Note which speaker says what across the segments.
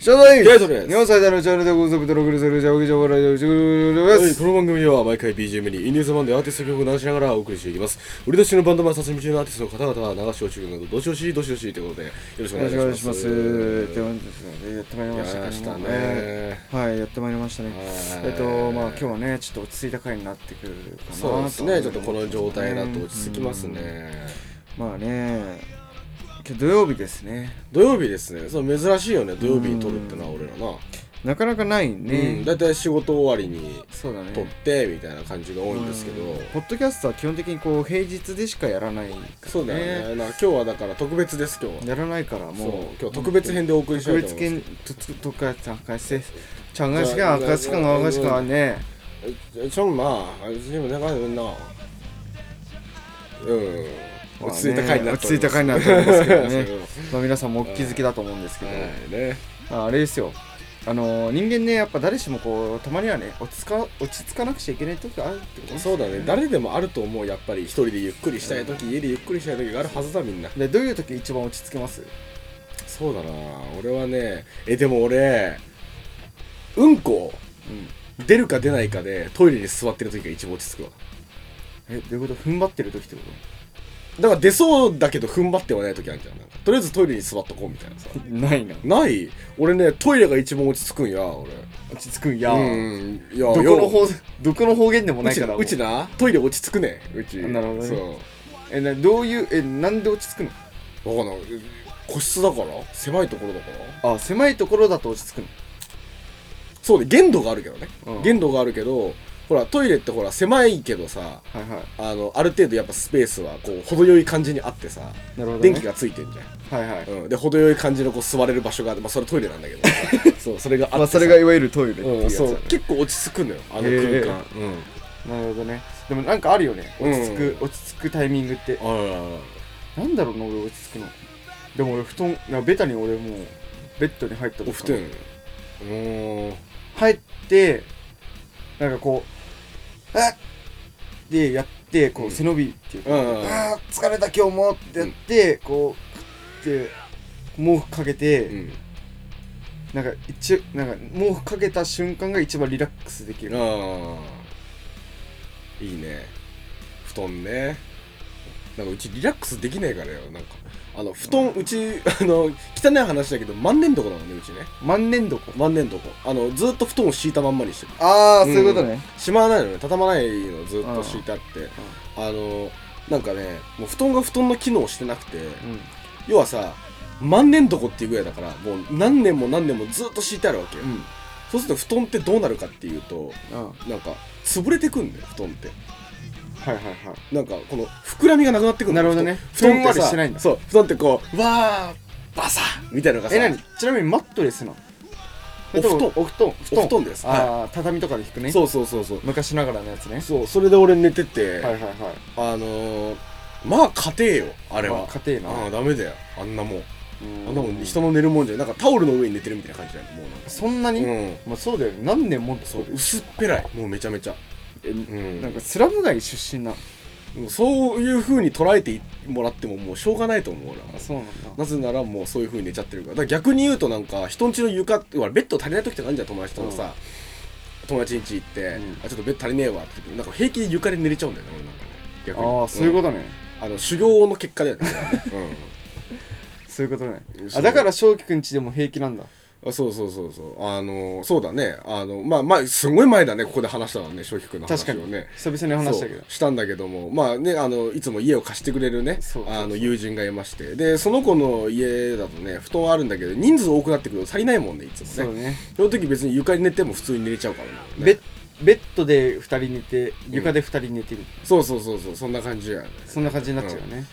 Speaker 1: 謝罪
Speaker 2: ゲートです
Speaker 1: 日本最大のチャンネルでございます。ログルセルジャー、ジャー、ラジオ、ジューで
Speaker 2: はい、
Speaker 1: す。
Speaker 2: この番組は毎回 BGM にインディーズバンドやアーティスト曲を流しながらお送りしていきます。売り出しのバンドマン撮影中のアーティストの方々は流しを中など、どしどし、どしどしということで、よろしくお
Speaker 1: よ
Speaker 2: 願いしま。
Speaker 1: ろしくお願いしますやってまいりました
Speaker 2: ね
Speaker 1: えーはい、やってまいりましたね。
Speaker 2: はい
Speaker 1: えっと、まあ今日はね、ちょっと落ち着いた回になってくるかなと
Speaker 2: そうですね、ちょっとこの状態だと落ち着きます。ね。
Speaker 1: うんまあね、じゃ土曜日ですね。
Speaker 2: 土曜日ですね。そう珍しいよね。土曜日に撮るってのは俺らな。
Speaker 1: なかなかないね、
Speaker 2: だいたい、仕事終わりに
Speaker 1: そうだね。
Speaker 2: 撮ってみたいな感じが多いんですけど、
Speaker 1: う、ポッドキャストは基本的にこう平日でしかやらないら、ね、
Speaker 2: そうだよね。今日はだから特別です今日は。
Speaker 1: やらないからもう
Speaker 2: 今日特別編でお送りしたいと思います。
Speaker 1: 特別編とかちゃんかしちゃんがしか赤しかがあかしかね。
Speaker 2: ちょんまああいつにもねかんな。うん。落ち着いた回にな
Speaker 1: 落ち着いた回になっておりますけどねまあ皆さんもお気づきだと思うんですけど、
Speaker 2: はいね。
Speaker 1: ああれですよあの人間ねやっぱ誰しもこうたまにはね落ち着か落ち着かなくちゃいけない時があるってこと
Speaker 2: そうだね。誰でもあると思う、やっぱり一人でゆっくりしたい時、家でゆっくりしたい時があるはずだ、みんな。
Speaker 1: でどういう時一番落ち着けます？
Speaker 2: そうだな。俺はね、え、でも俺、うんこ、
Speaker 1: うん
Speaker 2: 出るか出ないかでトイレに座ってる時が一番落ち着くわ。
Speaker 1: えどういうこと？踏ん張ってる時ってこ
Speaker 2: だから出そうだけど踏ん張ってはない時あるじゃん。なんかとりあえずトイレに座っとこうみたいなさ。
Speaker 1: とないな
Speaker 2: ない？俺ね、トイレが一番落ち着くんや、俺。
Speaker 1: 落ち着くんや、
Speaker 2: うん。いや、
Speaker 1: どこの
Speaker 2: よ
Speaker 1: 方どこの方言でもないから
Speaker 2: うちな、トイレ落ち着くね、うち。
Speaker 1: なるほどね
Speaker 2: そう。
Speaker 1: えなどういうえなんで落ち着くの？
Speaker 2: わかんない。個室だから？狭いところだから？
Speaker 1: あ狭いところだと落ち着くの
Speaker 2: そうね、限度があるけどね。
Speaker 1: うん
Speaker 2: 限度があるけど、ほら、トイレってほら、狭いけどさ、
Speaker 1: はいはい
Speaker 2: あの、ある程度やっぱスペースは、こう、程よい感じにあってさ、
Speaker 1: なるほど、ね、
Speaker 2: 電気がついてんじ
Speaker 1: はいはい、
Speaker 2: ゃん。うん。で、程よい感じのこう、座れる場所があって、まあ、それトイレなんだけど。そう、それがあってさ。
Speaker 1: まあそれがいわゆるトイレっていう
Speaker 2: うん、
Speaker 1: やつ
Speaker 2: そう。結構落ち着くのよ、あの空間。うん。
Speaker 1: なるほどねでもなんかあるよね落ち着く、
Speaker 2: う
Speaker 1: 落ち着くタイミングって
Speaker 2: あら
Speaker 1: なんだろうな俺落ち着くのでも俺布団なベタに俺もうベッドに入った時
Speaker 2: お布団。うーん。
Speaker 1: 入ってなんかこうあっ。でやってこ
Speaker 2: う
Speaker 1: うん。背伸びっていうか、
Speaker 2: うんうんうん。
Speaker 1: あー疲れた今日もってやって、こうって毛布かけて、
Speaker 2: うん。
Speaker 1: なんか一なんか毛布かけた瞬間が一番リラックスできる、
Speaker 2: ああいいね。布団ねなんかうちリラックスできないからよなんか。あの布団うち あの汚い話だけど万年床なのねうちね。
Speaker 1: 万年床。
Speaker 2: 万年床。あのずっと布団を敷いたまんまにしてる。
Speaker 1: ああ、
Speaker 2: うん
Speaker 1: そういうことね。
Speaker 2: しまわないのね。畳まないのずっと敷いてあって。あのなんかねもう布団が布団の機能をしてなくて
Speaker 1: うん。
Speaker 2: 要はさ万年床っていうぐらいだからもう何年も何年もずっと敷いてあるわけよ、
Speaker 1: うん。
Speaker 2: そうすると布団ってどうなるかっていうと
Speaker 1: うん。
Speaker 2: なんか潰れてくんだよ布団って
Speaker 1: はいはいはい。
Speaker 2: なんかこの膨らみがなくなってくる
Speaker 1: なるほどね。
Speaker 2: 布団って
Speaker 1: してないんだ
Speaker 2: そう布団ってこうわーバサッみたいなのがさ。
Speaker 1: え、なにちなみにマットレスなの？
Speaker 2: お布団。
Speaker 1: お布団。
Speaker 2: お布団。です。
Speaker 1: ああ、畳とかで引くね。
Speaker 2: そうそうそうそう。
Speaker 1: 昔ながらのやつね。
Speaker 2: そう。それで俺寝てて、
Speaker 1: はいはいはい。
Speaker 2: あのー、まあ家庭よあれは、
Speaker 1: まあ家庭な。
Speaker 2: ああダメだよ。あんなもん。
Speaker 1: うん。
Speaker 2: あんなもん人の寝るもんじゃなんかタオルの上に寝てるみたいな感じだよもう
Speaker 1: そんなに、
Speaker 2: うん。
Speaker 1: まあそうだよね。何年も
Speaker 2: そう薄っぺらい。もうめちゃめちゃ
Speaker 1: え
Speaker 2: うん。
Speaker 1: なんかスラム街出身な。
Speaker 2: もうそういう風に捉えてもらってももうしょうがないと思う俺は
Speaker 1: あそうなんだ。
Speaker 2: なぜならもうそういう風に寝ちゃってるから。だから逆に言うとなんか人んちの床ってベッド足りない時とかあるじゃん友達とのさ、友達ん家行って、
Speaker 1: うん。
Speaker 2: あちょっとベッド足りねえわってなんか平気で床で寝れちゃうんだよね俺なんかね逆に。
Speaker 1: ああそういうこと
Speaker 2: と、
Speaker 1: ね、
Speaker 2: うんあの修行の結果だよね、
Speaker 1: そういうことね。
Speaker 2: う。ん、
Speaker 1: あだから正輝くんちでも平気なんだ
Speaker 2: あそうそうそうそう。あのそうだね。あのまあまあすごい前だねここで話したのはね正輝くんの話を
Speaker 1: 確かに。
Speaker 2: ね
Speaker 1: 久々に話したけど。
Speaker 2: したんだけども。まあねあのいつも家を貸してくれるねあの友人がいまして。でその子の家だとね布団はあるんだけど人数多くなってくると足りないもんねいつもね。
Speaker 1: そうね。
Speaker 2: その時別に床に寝ても普通に寝れちゃうからね。
Speaker 1: ベッベッドで2人寝て床で2人寝てる、
Speaker 2: そうそうそうそうそんな感じやね。
Speaker 1: そんな感じになっちゃうよね、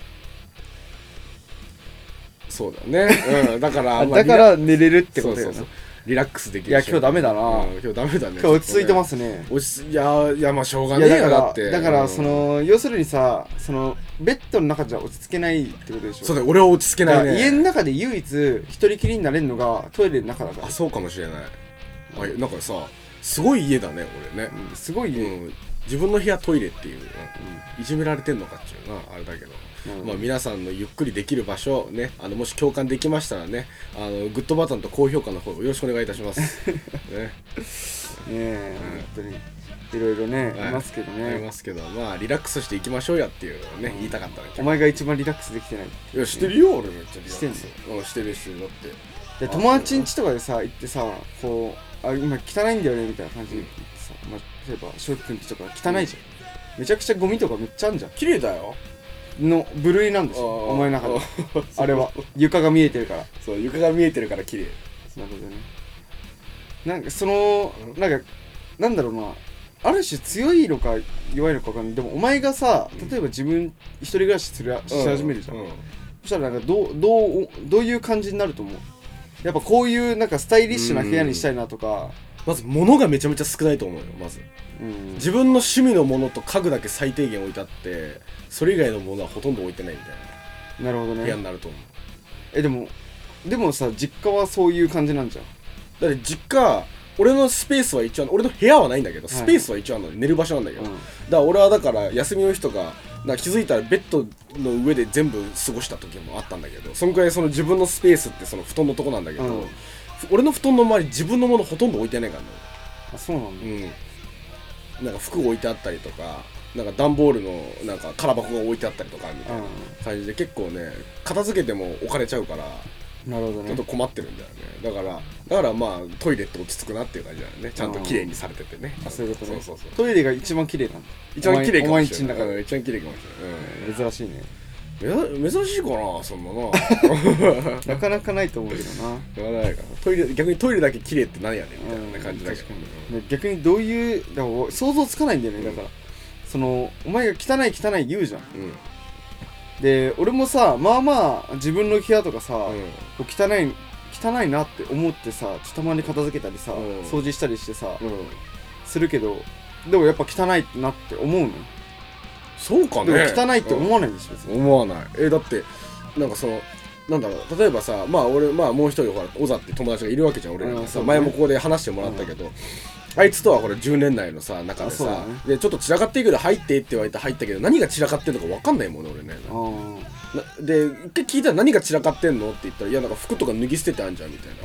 Speaker 2: そうだね。うん。だから
Speaker 1: だから寝れるってことよな
Speaker 2: そうそうそう。リラックスできる。
Speaker 1: いや今日ダメだな。
Speaker 2: うん今日ダメだね。
Speaker 1: 今日落ち着いてますすね。
Speaker 2: 落ち着いやいやまあしょうが
Speaker 1: い
Speaker 2: ねえ
Speaker 1: やだから
Speaker 2: よだって。
Speaker 1: だから
Speaker 2: うん。
Speaker 1: その要するにさそのベッドの中じゃ落ち着けないってことでしょ。
Speaker 2: そうだよ。俺は落ち着けないね。
Speaker 1: だから家の中で唯一一人きりになれるのがトイレの中だから。
Speaker 2: あそうかもしれない。あなんかさすごい家だね俺ね。
Speaker 1: うんすごいね、
Speaker 2: うん。自分の部屋トイレっていう、いじめられてんのかっていうのはあれだけど、まあ、皆さんのゆっくりできる場所ねあのもし共感できましたらねあのグッドボタンと高評価の方よろしくお願いいたします、ね、
Speaker 1: ねえ、本当にいろいろね、
Speaker 2: はい。
Speaker 1: いますけど
Speaker 2: あり
Speaker 1: ね
Speaker 2: ますけどまあリラックスしていきましょうやっていうのをね、言いたかったね
Speaker 1: お前が一番リラックスできてない。
Speaker 2: いやしてるよ俺めっちゃリラックス。
Speaker 1: してん
Speaker 2: うんしてるしてるだって。
Speaker 1: で友達ん家とかでさ行ってさこうあ今汚いんだよねみたいな感じで言ってさ、まあ、例えば翔くん家とか汚いじゃん、めちゃくちゃゴミとかめっちゃあんじゃん。
Speaker 2: 綺麗だよ
Speaker 1: の部類なんですよお前の中で。あ れは。床が見えてるから。
Speaker 2: そう床が見えてるから綺麗。
Speaker 1: なるほどね。なんかそのなんかなんだろうな。ある種強いのか弱いのか分かんない。でもお前がさ例えば自分一人暮らしするし始めるじゃん、
Speaker 2: う
Speaker 1: そしたらなんかどうどうどういう感じになると思う？やっぱこういうなんかスタイリッシュな部屋にしたいなとか
Speaker 2: まず物がめちゃめちゃ少ないと思うよまず。
Speaker 1: うん。
Speaker 2: 自分の趣味のものと家具だけ最低限置いてあってそれ以外のものはほとんど置いてないみたい
Speaker 1: な。るほど
Speaker 2: な部屋
Speaker 1: ね
Speaker 2: になると思う。
Speaker 1: えでもでもさ実家はそういう感じなんじゃん。
Speaker 2: だって実家俺のスペースは一応俺の部屋はないんだけど、
Speaker 1: い。
Speaker 2: スペースは一応あるの寝る場所なんだけど、
Speaker 1: うん。
Speaker 2: だから俺はだから休みの日とかな気づいたらベッドの上で全部過ごした時もあったんだけどそのくらいその自分のスペースってその布団のとこなんだけど、
Speaker 1: うん
Speaker 2: ふ俺の布団の周り自分のものほとんど置いてないからね。
Speaker 1: あそうなんだ。
Speaker 2: うん。なんか服置いてあったりとかなんか段ボールのなんか空箱が置いてあったりとかみたいな感じで結構ね片付けても置かれちゃうから
Speaker 1: なるほどね。
Speaker 2: ちょっと困ってるんだよね。だからだからまあトイレって落ち着くなっていう感じだよね。ちゃんと綺麗にされててね。
Speaker 1: あそういうことね。
Speaker 2: そうそうそう。
Speaker 1: トイレが一番綺麗なんだ。
Speaker 2: 一番綺麗かもしれない。一番綺麗かもしれない、
Speaker 1: 珍しいね
Speaker 2: 珍しいかなそんなな
Speaker 1: なかなかないと思うけどな。
Speaker 2: 言わないかな。トイレ逆にトイレだけ綺麗って何やねんみたいな感じだけど、
Speaker 1: 確かに。ね逆にどういうだから想像つかないんだよね。だからそのお前が汚い汚い言うじゃん。
Speaker 2: うん。うん
Speaker 1: で俺もさまあまあ自分の部屋とかさ、
Speaker 2: うん。
Speaker 1: 汚い汚いなって思ってさちょっとたまに片付けたりさ、
Speaker 2: うん。
Speaker 1: 掃除したりしてさ、
Speaker 2: うん。
Speaker 1: するけどでもやっぱ汚いなって思うの、
Speaker 2: そうかね。
Speaker 1: でも汚いって思わないんでしょ別に、
Speaker 2: 思わない。えだってなんかそのなんだろう。例えばさまあ俺まあもう一人ほら小沢って友達がいるわけじゃん俺らさ、
Speaker 1: ね。
Speaker 2: 前もここで話してもらったけど、あいつとはこれ10年来のさ中でさ、
Speaker 1: ね。
Speaker 2: でちょっと散らかっていくけど入ってって言われて入ったけど何が散らかってんのか分かんないもんね。俺ねで一回聞いたら何が散らかってんの？って言ったらいやなんか服とか脱ぎ捨ててあんじゃんみたいな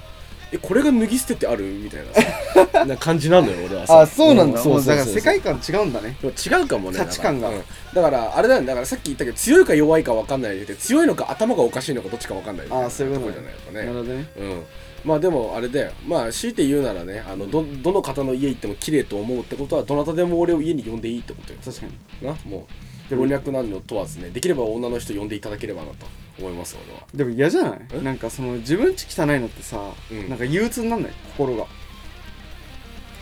Speaker 2: えこれが脱ぎ捨ててあるみたいなさな感じなのよ俺はさ。
Speaker 1: あそうなんだ、
Speaker 2: そうそうそう
Speaker 1: だから世界観違うんだね。
Speaker 2: 違うかもね
Speaker 1: 価値観が。
Speaker 2: だから,、うん。だからあれだよねだからさっき言ったけど強いか弱いか分かんないで強いのか頭がおかしいのかどっちか分かんないみたいな
Speaker 1: あそういうこと
Speaker 2: じゃないやっぱね。
Speaker 1: なるほどね。
Speaker 2: うん。まあでもあれだよ。まあ強いて言うならねあのどどの方の家行っても綺麗と思うってことはどなたでも俺を家に呼んでいいってことよ。
Speaker 1: 確かに。
Speaker 2: なもう老若男女問わずねできれば女の人呼んでいただければなと思います俺は。
Speaker 1: でも嫌じゃない？
Speaker 2: え？
Speaker 1: なんかその自分ち汚いのってさ、
Speaker 2: うん。
Speaker 1: なんか憂鬱になんない？心が。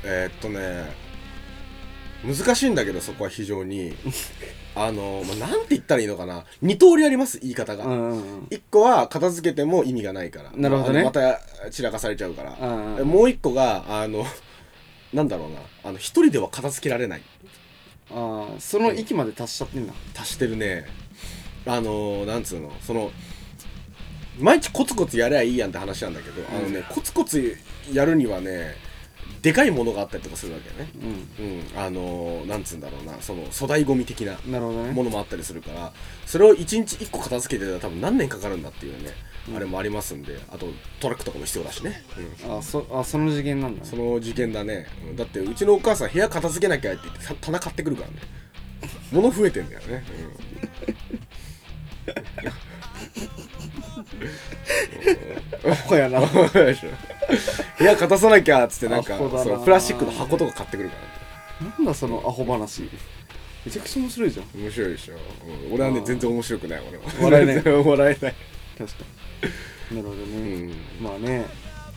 Speaker 2: えーっとね難しいんだけどそこは非常に。あの、まあ、なんて言ったらいいのかな？二通りあります？言い方が、
Speaker 1: うんうんうん。
Speaker 2: 一個は片付けても意味がないから。
Speaker 1: なるほどね。
Speaker 2: また散らかされちゃうから、
Speaker 1: うんうん。
Speaker 2: もう一個があのなんだろうな。あの一人では片付けられない
Speaker 1: ああその域まで達しちゃってんだ。
Speaker 2: 足してるね。あのなんつうのその毎日コツコツやりゃいいやんって話なんだけど、あのねコツコツやるにはねでかいものがあったりとかするわけね。
Speaker 1: う
Speaker 2: うん。あのなんつうんだろうな。その粗大ゴミ的なものもあったりするからそれを一日一個片付けてたら多分何年かかるんだっていうね、あれもありますんであとトラックとかも必要だしね、うん。
Speaker 1: あそあその次元なんだね。
Speaker 2: その事件だね、うん。だってうちのお母さん部屋片付けなきゃって言ってた棚買ってくるからね。物増えてんだよね、
Speaker 1: アホやな。
Speaker 2: うん、部屋片さなきゃっつってなんか
Speaker 1: アホだな。
Speaker 2: そのプラスチックの箱とか買ってくるから。ね
Speaker 1: なんだそのアホ話。めちゃくちゃ面白いじゃん。
Speaker 2: 面白いでしょ、うん俺はね
Speaker 1: あー。
Speaker 2: 全然面白くない俺は。
Speaker 1: 笑えない。
Speaker 2: 全然笑えない。
Speaker 1: 確かに。なるほど
Speaker 2: う
Speaker 1: ね、
Speaker 2: ん。
Speaker 1: まあね。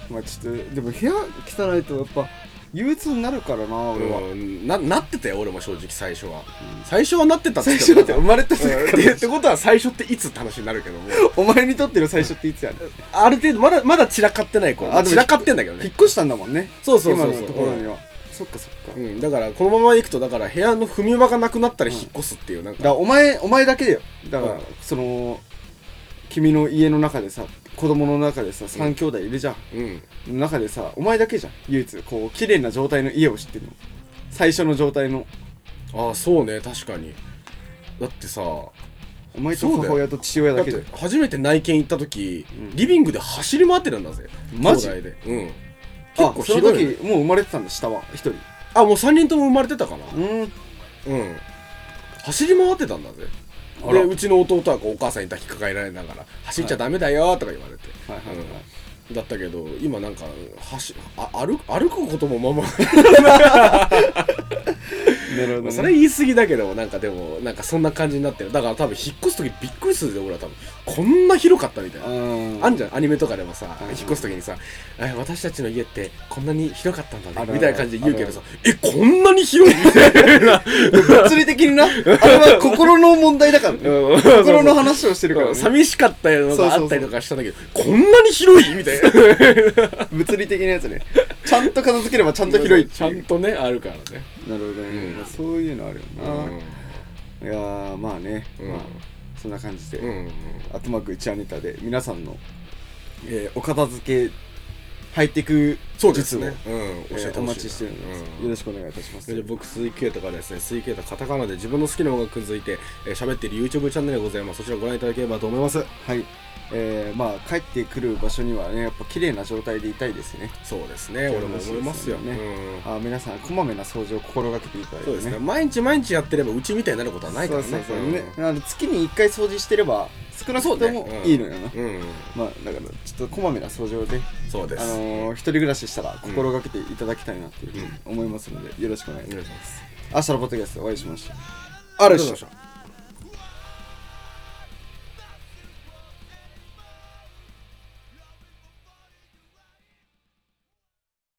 Speaker 1: まあちょっとでも部屋汚いとやっぱ憂鬱になるからな俺は、
Speaker 2: うんななってたよ俺も正直最初は、最初はなってた
Speaker 1: 最初だって生まれた時
Speaker 2: ってことは最初っていつって話になるけども。
Speaker 1: お前にとっての最初っていつやねん。
Speaker 2: ある程度まだまだ散らかってない子
Speaker 1: あでも
Speaker 2: 散らかってんだけどね。
Speaker 1: 引っ越したんだもんね。
Speaker 2: そうそうそうそう。
Speaker 1: ところには、そっかそっか、だか
Speaker 2: うん、だからこのまま行くとだから部屋の踏み場がなくなったら引っ越すっていうなんか、
Speaker 1: らお前お前だけだよ。だから、
Speaker 2: うん。
Speaker 1: その君の家の中でさ子供の中でさ3兄弟いるじゃん、
Speaker 2: うん。
Speaker 1: の中でさお前だけじゃん。唯一こう綺麗な状態の家を知ってるの。最初の状態の。
Speaker 2: ああそうね。確かに。だってさ
Speaker 1: お前と母親と父親
Speaker 2: だ
Speaker 1: けで
Speaker 2: 初めて内見行った時、
Speaker 1: うん。
Speaker 2: リビングで走り回ってたんだぜ。
Speaker 1: マジ？
Speaker 2: 兄弟で。うん。
Speaker 1: あ
Speaker 2: 結構
Speaker 1: その
Speaker 2: 広いね。
Speaker 1: 時もう生まれてたんだ下は。一人。
Speaker 2: あもう3人とも生まれてたかな。
Speaker 1: うん。
Speaker 2: うん。走り回ってたんだぜでうちの弟はこうお母さんに抱きかかえられながら「走っちゃダメだよ」とか言われて、
Speaker 1: はいはいはい。
Speaker 2: うん。だったけど今なんか走あ歩く歩くこともまま
Speaker 1: なるほどね。
Speaker 2: それ言い過ぎだけどなんかでもなんかそんな感じになってる。だから多分引っ越す時びっくりするで俺は多分。こんな広かったみたいな。
Speaker 1: うん。
Speaker 2: あんじゃん。アニメとかでもさ
Speaker 1: うん。
Speaker 2: 引っ越す時にさえ私たちの家ってこんなに広かったんだねみたいな感じで言うけどさえこんなに広い？みたいな
Speaker 1: 物理的にな？あれは心の問題だからね。
Speaker 2: うん。
Speaker 1: 心の話をしてるからね。
Speaker 2: 寂しかったの
Speaker 1: そうそうそう
Speaker 2: があったりとかしたんだけどこんなに広い？みたいな。
Speaker 1: 物理的なやつねちゃんと片付ければちゃんと広いって
Speaker 2: ちゃ
Speaker 1: ん
Speaker 2: とねあるからね。
Speaker 1: なるほどね、
Speaker 2: うん。
Speaker 1: まあそういうのあるよな、
Speaker 2: うん。
Speaker 1: いやーまあね、
Speaker 2: うん。
Speaker 1: まあそんな感じで、
Speaker 2: うん。うん
Speaker 1: アットマーク1アネタで皆さんの、えーお片付けハイテク
Speaker 2: そうです
Speaker 1: 術を、
Speaker 2: ね。うん。
Speaker 1: えーお待ちしてるので、
Speaker 2: うん。
Speaker 1: よろしくお願いいたします。
Speaker 2: で僕、水系とかですね、水系とカタカナで自分の好きな音楽についてえー喋っている YouTube チャンネルがございます。そちらご覧いただければと思います。
Speaker 1: はいえー、まあ帰ってくる場所にはねやっぱ綺麗な状態でいたいですね
Speaker 2: そうですね、俺も思いますよ。
Speaker 1: そう
Speaker 2: ん
Speaker 1: あー皆さんこまめな掃除を心がけていただいて
Speaker 2: そうですね、毎日毎日やってればうちみたいになることはないからね。
Speaker 1: そうそうそうね、あの月に1回掃除してれば少なくとも
Speaker 2: うん
Speaker 1: いいのよな、
Speaker 2: うん。うん
Speaker 1: まあだからちょっとこまめな掃除をね
Speaker 2: そうです。
Speaker 1: あのー、一人暮らししたら心がけていただきたいなというふうに思いますので、よろしく
Speaker 2: お願いします。
Speaker 1: 明日のポッドキャストでお会いしましょう。
Speaker 2: ありがとうございました。